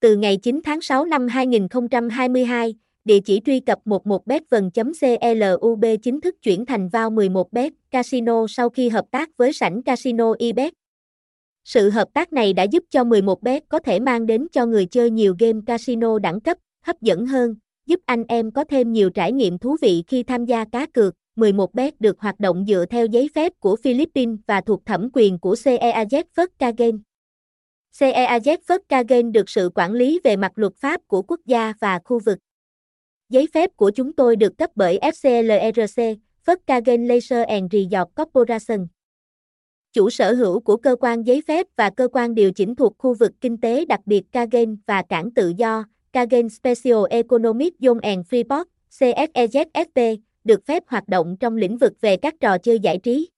Từ ngày 9 tháng 6 năm 2022, địa chỉ truy cập 11bet.club chính thức chuyển thành vào 11bet Casino sau khi hợp tác với sảnh Casino eBet. Sự hợp tác này đã giúp cho 11bet có thể mang đến cho người chơi nhiều game casino đẳng cấp, hấp dẫn hơn, giúp anh em có thêm nhiều trải nghiệm thú vị khi tham gia cá cược. 11bet được hoạt động dựa theo giấy phép của Philippines và thuộc thẩm quyền của CEAZ Volkswagen. CEAZ Volkswagen được sự quản lý về mặt luật pháp của quốc gia và khu vực. Giấy phép của chúng tôi được cấp bởi FCLRC, Volkswagen Laser and Resort Corporation. Chủ sở hữu của cơ quan giấy phép và cơ quan điều chỉnh thuộc khu vực kinh tế đặc biệt Kagen và cảng tự do, Kagen Special Economic Zone and Freeport, CSEZFP, được phép hoạt động trong lĩnh vực về các trò chơi giải trí.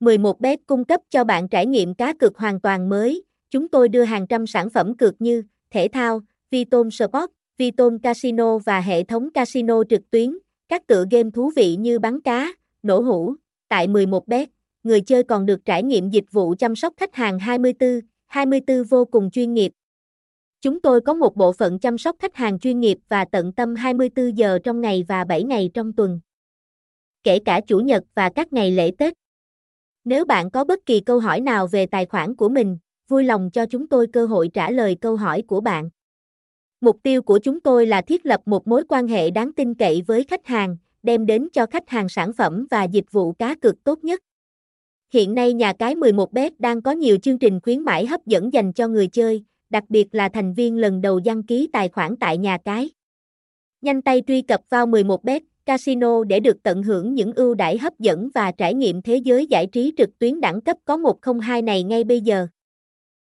11bet cung cấp cho bạn trải nghiệm cá cược hoàn toàn mới. Chúng tôi đưa hàng trăm sản phẩm cược như thể thao, Viton Sport, Viton Casino và hệ thống casino trực tuyến, các tựa game thú vị như bắn cá, nổ hũ. Tại 11bet, người chơi còn được trải nghiệm dịch vụ chăm sóc khách hàng 24, 24 vô cùng chuyên nghiệp. Chúng tôi có một bộ phận chăm sóc khách hàng chuyên nghiệp và tận tâm 24 giờ trong ngày và 7 ngày trong tuần. Kể cả chủ nhật và các ngày lễ Tết. Nếu bạn có bất kỳ câu hỏi nào về tài khoản của mình, vui lòng cho chúng tôi cơ hội trả lời câu hỏi của bạn. Mục tiêu của chúng tôi là thiết lập một mối quan hệ đáng tin cậy với khách hàng, đem đến cho khách hàng sản phẩm và dịch vụ cá cược tốt nhất. Hiện nay nhà cái 11bet đang có nhiều chương trình khuyến mãi hấp dẫn dành cho người chơi, đặc biệt là thành viên lần đầu đăng ký tài khoản tại nhà cái. Nhanh tay truy cập vào 11bet Casino để được tận hưởng những ưu đãi hấp dẫn và trải nghiệm thế giới giải trí trực tuyến đẳng cấp có 102 này ngay bây giờ.